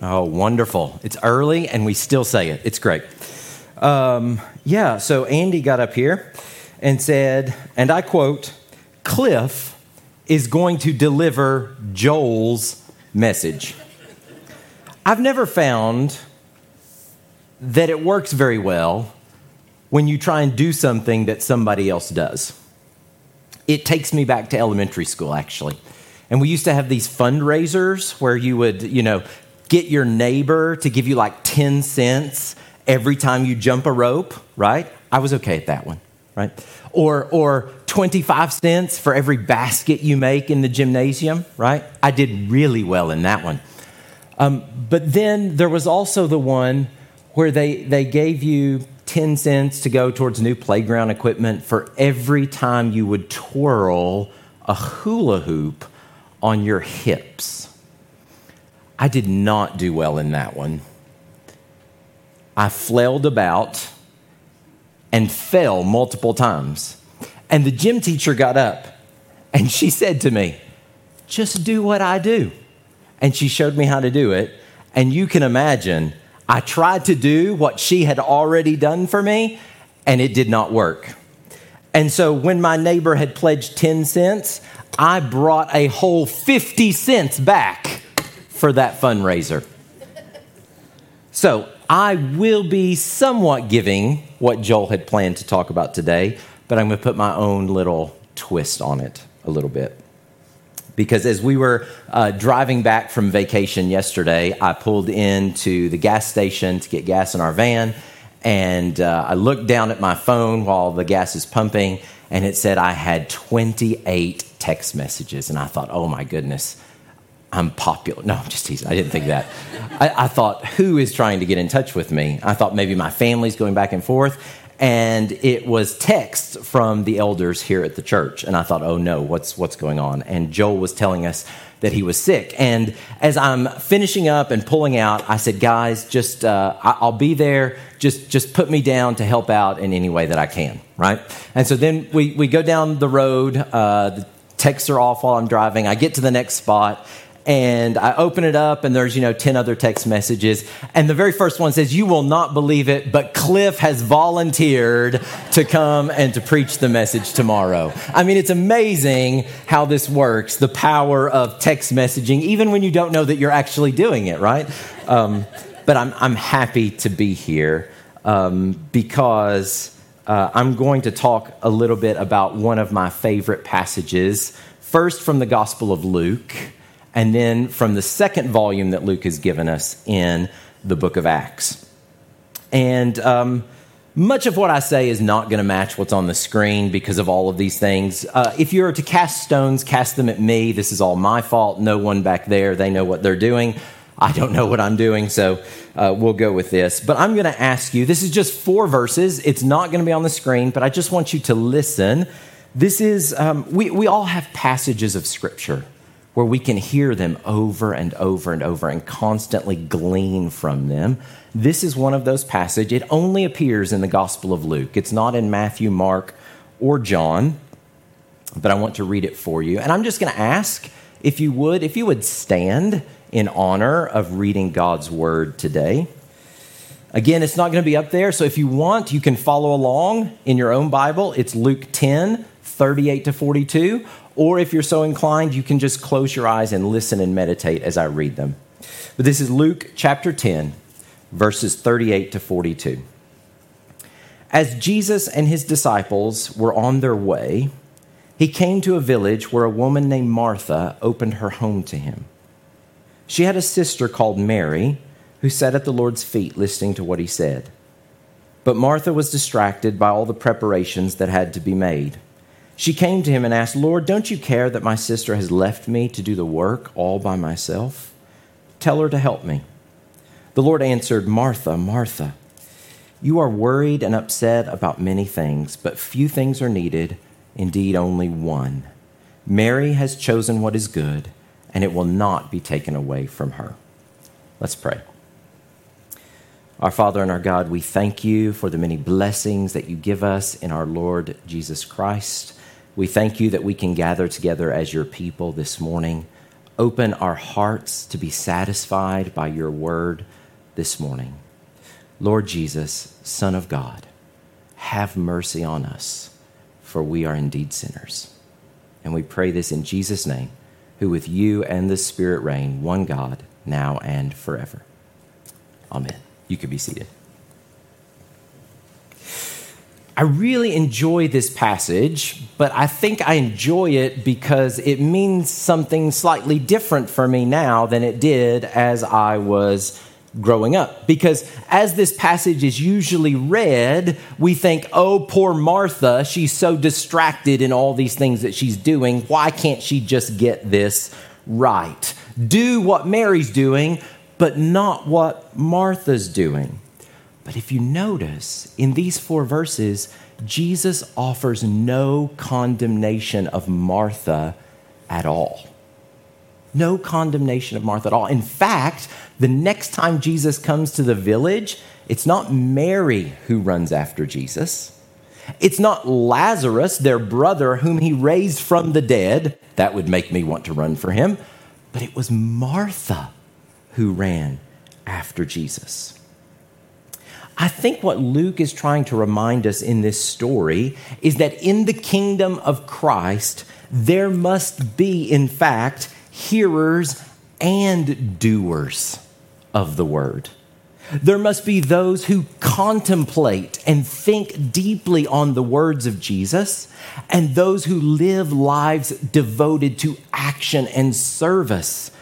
Oh, wonderful. It's early and we still say it. It's great. Um, yeah, so Andy got up here and said, and I quote, Cliff is going to deliver Joel's message. I've never found that it works very well when you try and do something that somebody else does. It takes me back to elementary school, actually. And we used to have these fundraisers where you would, you know, get your neighbor to give you like 10 cents every time you jump a rope, right? I was okay at that one, right? Or, or 25 cents for every basket you make in the gymnasium, right? I did really well in that one. Um, but then there was also the one where they, they gave you 10 cents to go towards new playground equipment for every time you would twirl a hula hoop on your hips. I did not do well in that one. I flailed about and fell multiple times. And the gym teacher got up and she said to me, Just do what I do. And she showed me how to do it. And you can imagine, I tried to do what she had already done for me, and it did not work. And so when my neighbor had pledged 10 cents, I brought a whole 50 cents back for that fundraiser. So I will be somewhat giving what Joel had planned to talk about today, but I'm going to put my own little twist on it a little bit. Because as we were uh, driving back from vacation yesterday, I pulled into the gas station to get gas in our van, and uh, I looked down at my phone while the gas is pumping, and it said I had 28 text messages. And I thought, oh my goodness, I'm popular. No, I'm just teasing. I didn't think that. I, I, thought, who is trying to get in touch with me? I thought maybe my family's going back and forth. And it was texts from the elders here at the church. And I thought, oh no, what's, what's going on? And Joel was telling us that he was sick. And as I'm finishing up and pulling out, I said, guys, just, uh, I'll be there. Just, just put me down to help out in any way that I can, right? And so then we, we go down the road. Uh, the texts are off while I'm driving. I get to the next spot and I open it up and there's, you know, 10 other text messages. And the very first one says, You will not believe it, but Cliff has volunteered to come and to preach the message tomorrow. I mean, it's amazing how this works the power of text messaging, even when you don't know that you're actually doing it, right? Um, but I'm, I'm happy to be here um, because. Uh, I'm going to talk a little bit about one of my favorite passages, first from the Gospel of Luke, and then from the second volume that Luke has given us in the book of Acts. And um, much of what I say is not going to match what's on the screen because of all of these things. Uh, if you are to cast stones, cast them at me. This is all my fault. No one back there, they know what they're doing. I don't know what I'm doing, so uh, we'll go with this. But I'm going to ask you this is just four verses. It's not going to be on the screen, but I just want you to listen. This is, um, we, we all have passages of Scripture where we can hear them over and over and over and constantly glean from them. This is one of those passages. It only appears in the Gospel of Luke. It's not in Matthew, Mark, or John, but I want to read it for you. And I'm just going to ask if you would, if you would stand in honor of reading God's word today. Again, it's not going to be up there, so if you want, you can follow along in your own Bible. It's Luke 10, 38 to 42, or if you're so inclined, you can just close your eyes and listen and meditate as I read them. But this is Luke chapter 10, verses 38 to 42. As Jesus and his disciples were on their way, he came to a village where a woman named Martha opened her home to him. She had a sister called Mary who sat at the Lord's feet listening to what he said. But Martha was distracted by all the preparations that had to be made. She came to him and asked, Lord, don't you care that my sister has left me to do the work all by myself? Tell her to help me. The Lord answered, Martha, Martha, you are worried and upset about many things, but few things are needed, indeed, only one. Mary has chosen what is good, and it will not be taken away from her. Let's pray. Our Father and our God, we thank you for the many blessings that you give us in our Lord Jesus Christ. We thank you that we can gather together as your people this morning. Open our hearts to be satisfied by your word this morning. Lord Jesus, Son of God, have mercy on us, for we are indeed sinners. And we pray this in Jesus' name, who with you and the Spirit reign, one God, now and forever. Amen. You can be seated. I really enjoy this passage, but I think I enjoy it because it means something slightly different for me now than it did as I was growing up. Because as this passage is usually read, we think, oh, poor Martha, she's so distracted in all these things that she's doing. Why can't she just get this right? Do what Mary's doing, but not what Martha's doing. But if you notice in these four verses, Jesus offers no condemnation of Martha at all. No condemnation of Martha at all. In fact, the next time Jesus comes to the village, it's not Mary who runs after Jesus. It's not Lazarus, their brother, whom he raised from the dead. That would make me want to run for him. But it was Martha who ran after Jesus. I think what Luke is trying to remind us in this story is that in the kingdom of Christ, there must be, in fact, hearers and doers of the word. There must be those who contemplate and think deeply on the words of Jesus, and those who live lives devoted to action and service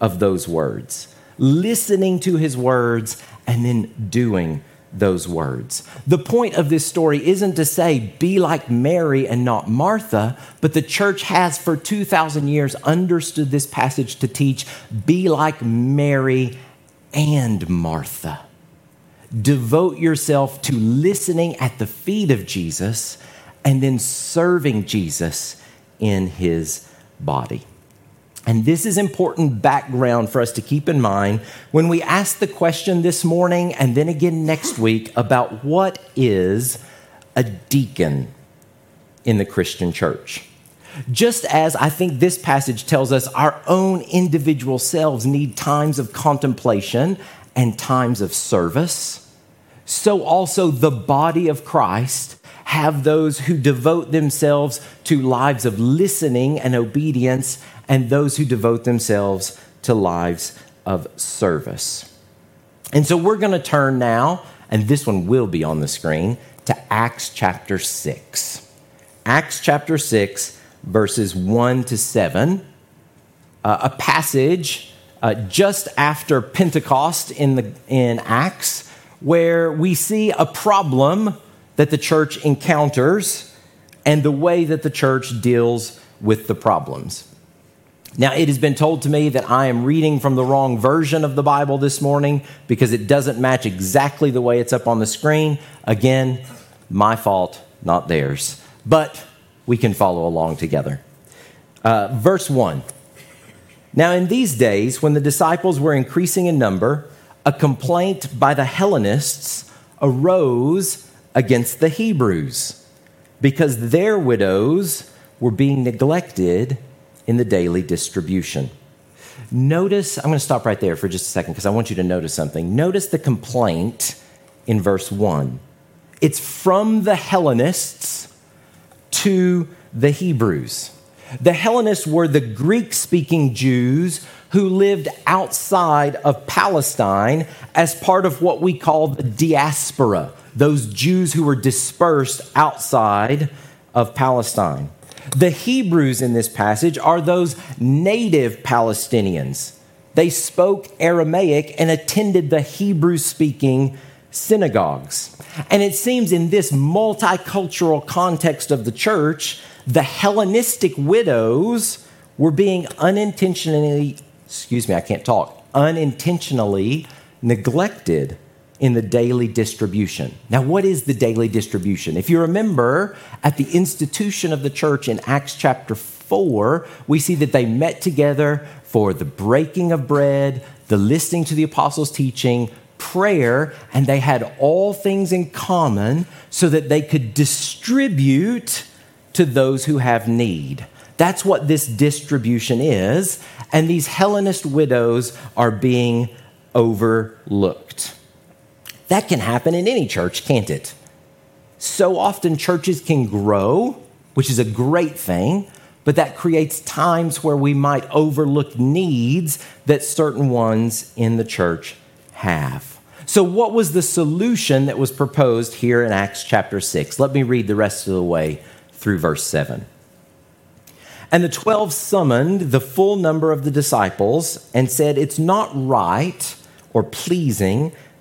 of those words, listening to his words and then doing those words. The point of this story isn't to say, be like Mary and not Martha, but the church has for 2,000 years understood this passage to teach, be like Mary and Martha. Devote yourself to listening at the feet of Jesus and then serving Jesus in his body. And this is important background for us to keep in mind when we ask the question this morning and then again next week about what is a deacon in the Christian church. Just as I think this passage tells us our own individual selves need times of contemplation and times of service, so also the body of Christ have those who devote themselves to lives of listening and obedience and those who devote themselves to lives of service. And so we're going to turn now, and this one will be on the screen, to Acts chapter 6. Acts chapter 6, verses 1 to 7, uh, a passage uh, just after Pentecost in, the, in Acts, where we see a problem that the church encounters and the way that the church deals with the problems. Now, it has been told to me that I am reading from the wrong version of the Bible this morning because it doesn't match exactly the way it's up on the screen. Again, my fault, not theirs. But we can follow along together. Uh, verse 1. Now, in these days, when the disciples were increasing in number, a complaint by the Hellenists arose against the Hebrews because their widows were being neglected in the daily distribution. Notice, I'm going to stop right there for just a second because I want you to notice something. Notice the complaint in verse 1. It's from the Hellenists to the Hebrews. The Hellenists were the Greek speaking Jews who lived outside of Palestine as part of what we call the diaspora, those Jews who were dispersed outside of Palestine. The Hebrews in this passage are those native Palestinians. They spoke Aramaic and attended the Hebrew speaking synagogues. And it seems in this multicultural context of the church, the Hellenistic widows were being unintentionally, excuse me, I can't talk, unintentionally neglected in the daily distribution. Now, what is the daily distribution? If you remember, at the institution of the church in Acts chapter 4, we see that they met together for the breaking of bread, the listening to the apostles' teaching, prayer, and they had all things in common so that they could distribute to those who have need. That's what this distribution is, and these Hellenist widows are being overlooked. That can happen in any church, can't it? So often churches can grow, which is a great thing, but that creates times where we might overlook needs that certain ones in the church have. So, what was the solution that was proposed here in Acts chapter 6? Let me read the rest of the way through verse 7. And the twelve summoned the full number of the disciples and said, It's not right or pleasing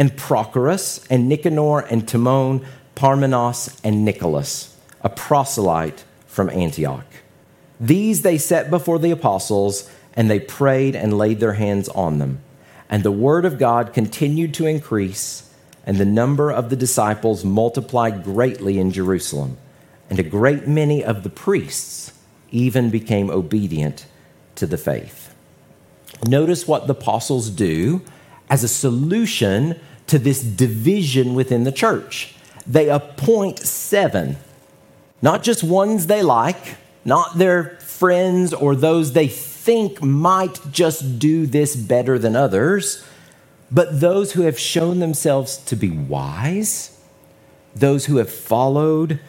and Prochorus, and Nicanor, and Timon, Parmenas, and Nicholas, a proselyte from Antioch. These they set before the apostles, and they prayed and laid their hands on them. And the word of God continued to increase, and the number of the disciples multiplied greatly in Jerusalem. And a great many of the priests even became obedient to the faith. Notice what the apostles do as a solution to this division within the church. They appoint seven, not just ones they like, not their friends or those they think might just do this better than others, but those who have shown themselves to be wise, those who have followed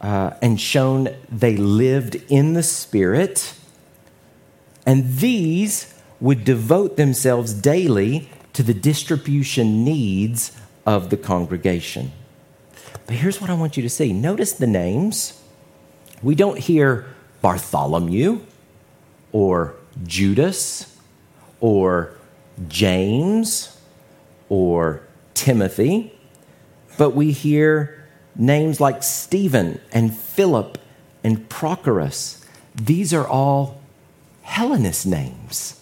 uh, and shown they lived in the Spirit. And these would devote themselves daily to the distribution needs of the congregation. But here's what I want you to see notice the names. We don't hear Bartholomew or Judas or James or Timothy, but we hear names like Stephen and Philip and Prochorus. These are all Hellenist names.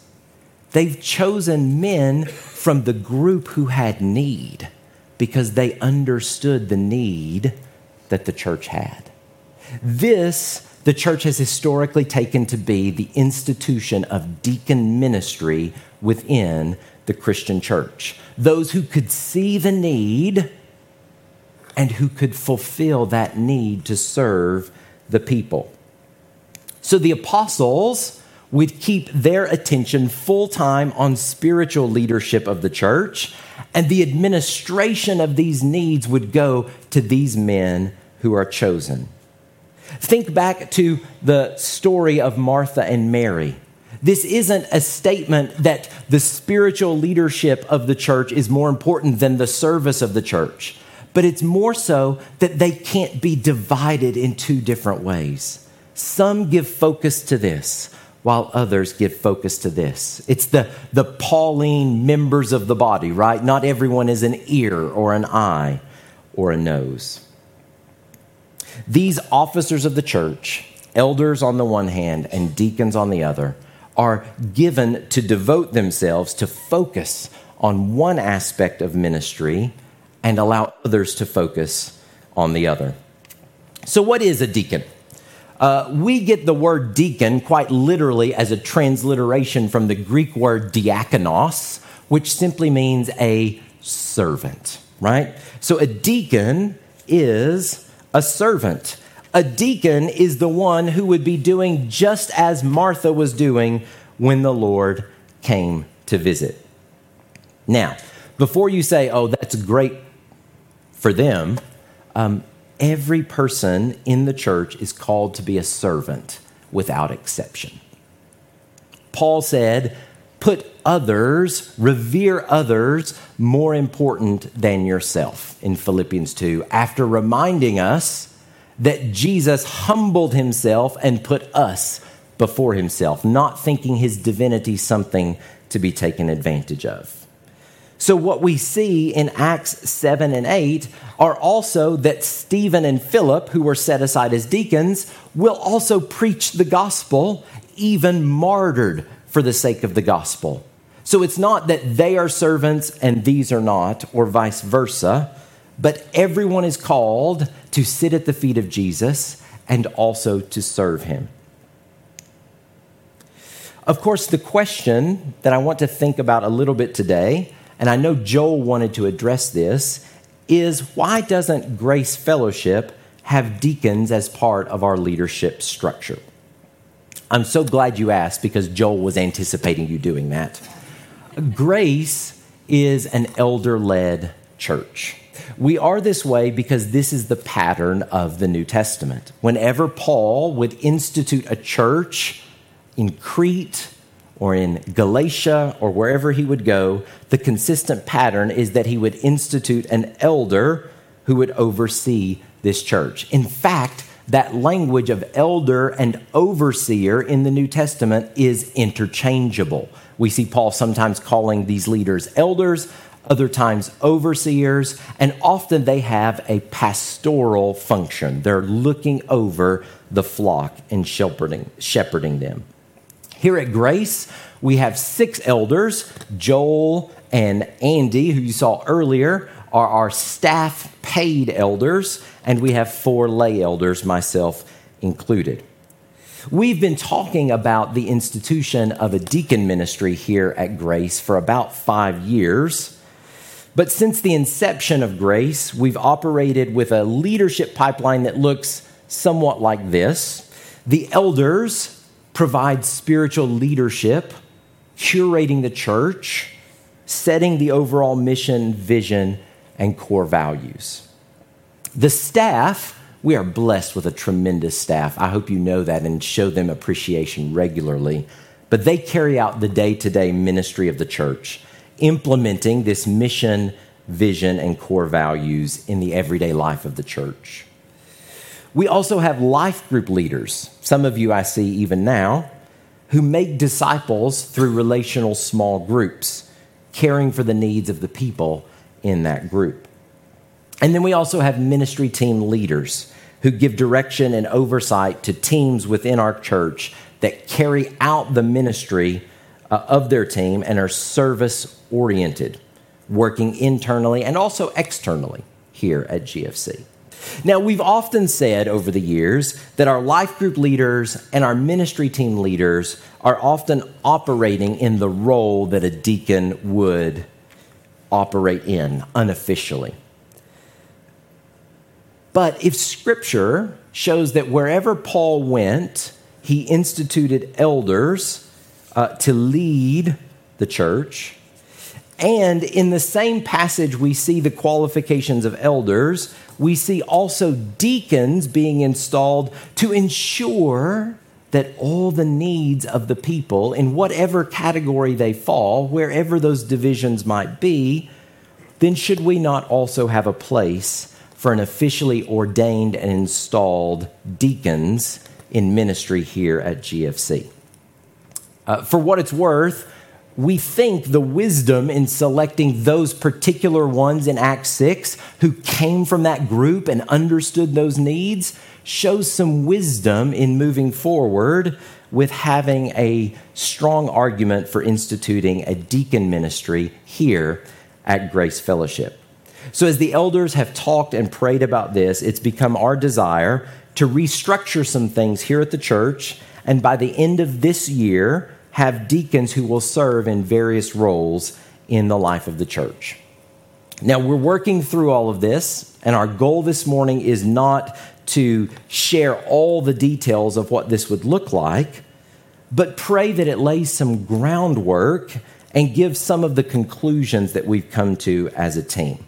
They've chosen men from the group who had need because they understood the need that the church had. This, the church has historically taken to be the institution of deacon ministry within the Christian church. Those who could see the need and who could fulfill that need to serve the people. So the apostles would keep their attention full time on spiritual leadership of the church, and the administration of these needs would go to these men who are chosen. Think back to the story of Martha and Mary. This isn't a statement that the spiritual leadership of the church is more important than the service of the church, but it's more so that they can't be divided in two different ways. Some give focus to this, while others give focus to this. It's the, the Pauline members of the body, right? Not everyone is an ear or an eye or a nose. These officers of the church, elders on the one hand and deacons on the other, are given to devote themselves to focus on one aspect of ministry and allow others to focus on the other. So, what is a deacon? Uh, we get the word deacon quite literally as a transliteration from the Greek word diakonos, which simply means a servant, right? So a deacon is a servant. A deacon is the one who would be doing just as Martha was doing when the Lord came to visit. Now, before you say, oh, that's great for them, um, every person in the church is called to be a servant without exception. Paul said, put others, revere others more important than yourself in Philippians 2, after reminding us that Jesus humbled himself and put us before himself, not thinking his divinity something to be taken advantage of. So, what we see in Acts 7 and 8 are also that Stephen and Philip, who were set aside as deacons, will also preach the gospel, even martyred for the sake of the gospel. So, it's not that they are servants and these are not, or vice versa, but everyone is called to sit at the feet of Jesus and also to serve him. Of course, the question that I want to think about a little bit today, and I know Joel wanted to address this, is why doesn't Grace Fellowship have deacons as part of our leadership structure? I'm so glad you asked because Joel was anticipating you doing that. Grace is an elder led church. We are this way because this is the pattern of the New Testament. Whenever Paul would institute a church, in Crete or in Galatia or wherever he would go, the consistent pattern is that he would institute an elder who would oversee this church. In fact, that language of elder and overseer in the New Testament is interchangeable. We see Paul sometimes calling these leaders elders, other times overseers, and often they have a pastoral function. They're looking over the flock and shepherding, shepherding them. Here at Grace, we have six elders. Joel and Andy, who you saw earlier, are our staff paid elders, and we have four lay elders, myself included. We've been talking about the institution of a deacon ministry here at Grace for about five years. But since the inception of Grace, we've operated with a leadership pipeline that looks somewhat like this. The elders provides spiritual leadership, curating the church, setting the overall mission, vision, and core values. The staff, we are blessed with a tremendous staff. I hope you know that and show them appreciation regularly. But they carry out the day to day ministry of the church, implementing this mission, vision, and core values in the everyday life of the church. We also have life group leaders, some of you I see even now, who make disciples through relational small groups, caring for the needs of the people in that group. And then we also have ministry team leaders who give direction and oversight to teams within our church that carry out the ministry uh, of their team and are service oriented, working internally and also externally here at GFC. Now, we've often said over the years that our life group leaders and our ministry team leaders are often operating in the role that a deacon would operate in unofficially. But if scripture shows that wherever Paul went, he instituted elders uh, to lead the church, and in the same passage, we see the qualifications of elders. We see also deacons being installed to ensure that all the needs of the people, in whatever category they fall, wherever those divisions might be, then should we not also have a place for an officially ordained and installed deacons in ministry here at GFC? Uh, for what it's worth, we think the wisdom in selecting those particular ones in Acts 6 who came from that group and understood those needs shows some wisdom in moving forward with having a strong argument for instituting a deacon ministry here at Grace Fellowship. So, as the elders have talked and prayed about this, it's become our desire to restructure some things here at the church. And by the end of this year, have deacons who will serve in various roles in the life of the church. Now, we're working through all of this, and our goal this morning is not to share all the details of what this would look like, but pray that it lays some groundwork and gives some of the conclusions that we've come to as a team.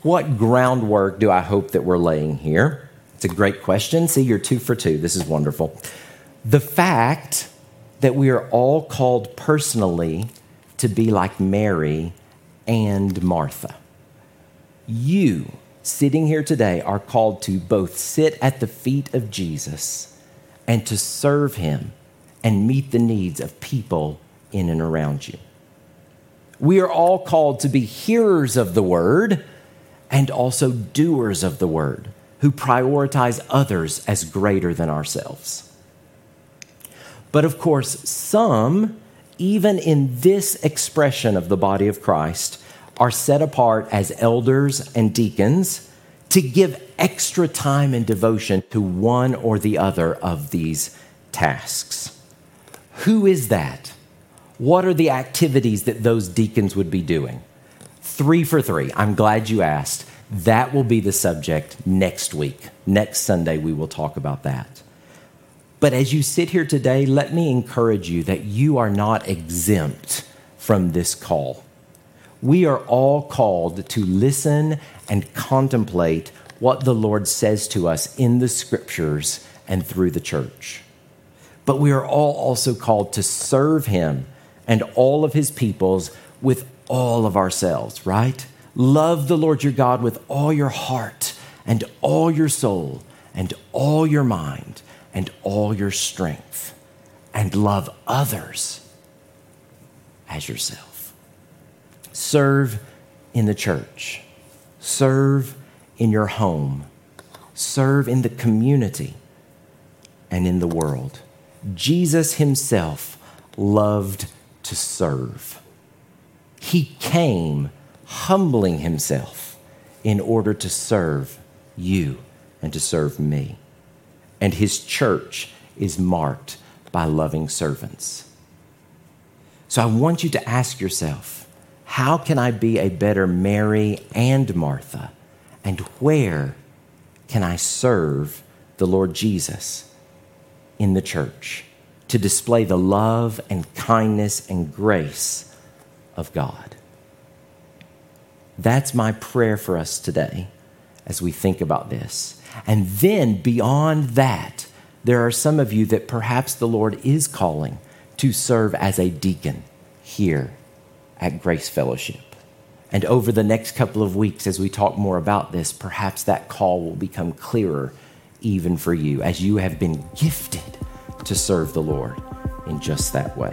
What groundwork do I hope that we're laying here? It's a great question. See, you're two for two. This is wonderful. The fact that we are all called personally to be like Mary and Martha. You, sitting here today, are called to both sit at the feet of Jesus and to serve him and meet the needs of people in and around you. We are all called to be hearers of the word and also doers of the word who prioritize others as greater than ourselves. But of course, some, even in this expression of the body of Christ, are set apart as elders and deacons to give extra time and devotion to one or the other of these tasks. Who is that? What are the activities that those deacons would be doing? Three for three. I'm glad you asked. That will be the subject next week. Next Sunday, we will talk about that. But as you sit here today, let me encourage you that you are not exempt from this call. We are all called to listen and contemplate what the Lord says to us in the scriptures and through the church. But we are all also called to serve Him and all of His peoples with all of ourselves, right? Love the Lord your God with all your heart and all your soul and all your mind and all your strength, and love others as yourself. Serve in the church, serve in your home, serve in the community, and in the world. Jesus himself loved to serve. He came humbling himself in order to serve you and to serve me. And his church is marked by loving servants. So I want you to ask yourself how can I be a better Mary and Martha? And where can I serve the Lord Jesus in the church to display the love and kindness and grace of God? That's my prayer for us today as we think about this. And then beyond that, there are some of you that perhaps the Lord is calling to serve as a deacon here at Grace Fellowship. And over the next couple of weeks, as we talk more about this, perhaps that call will become clearer even for you as you have been gifted to serve the Lord in just that way.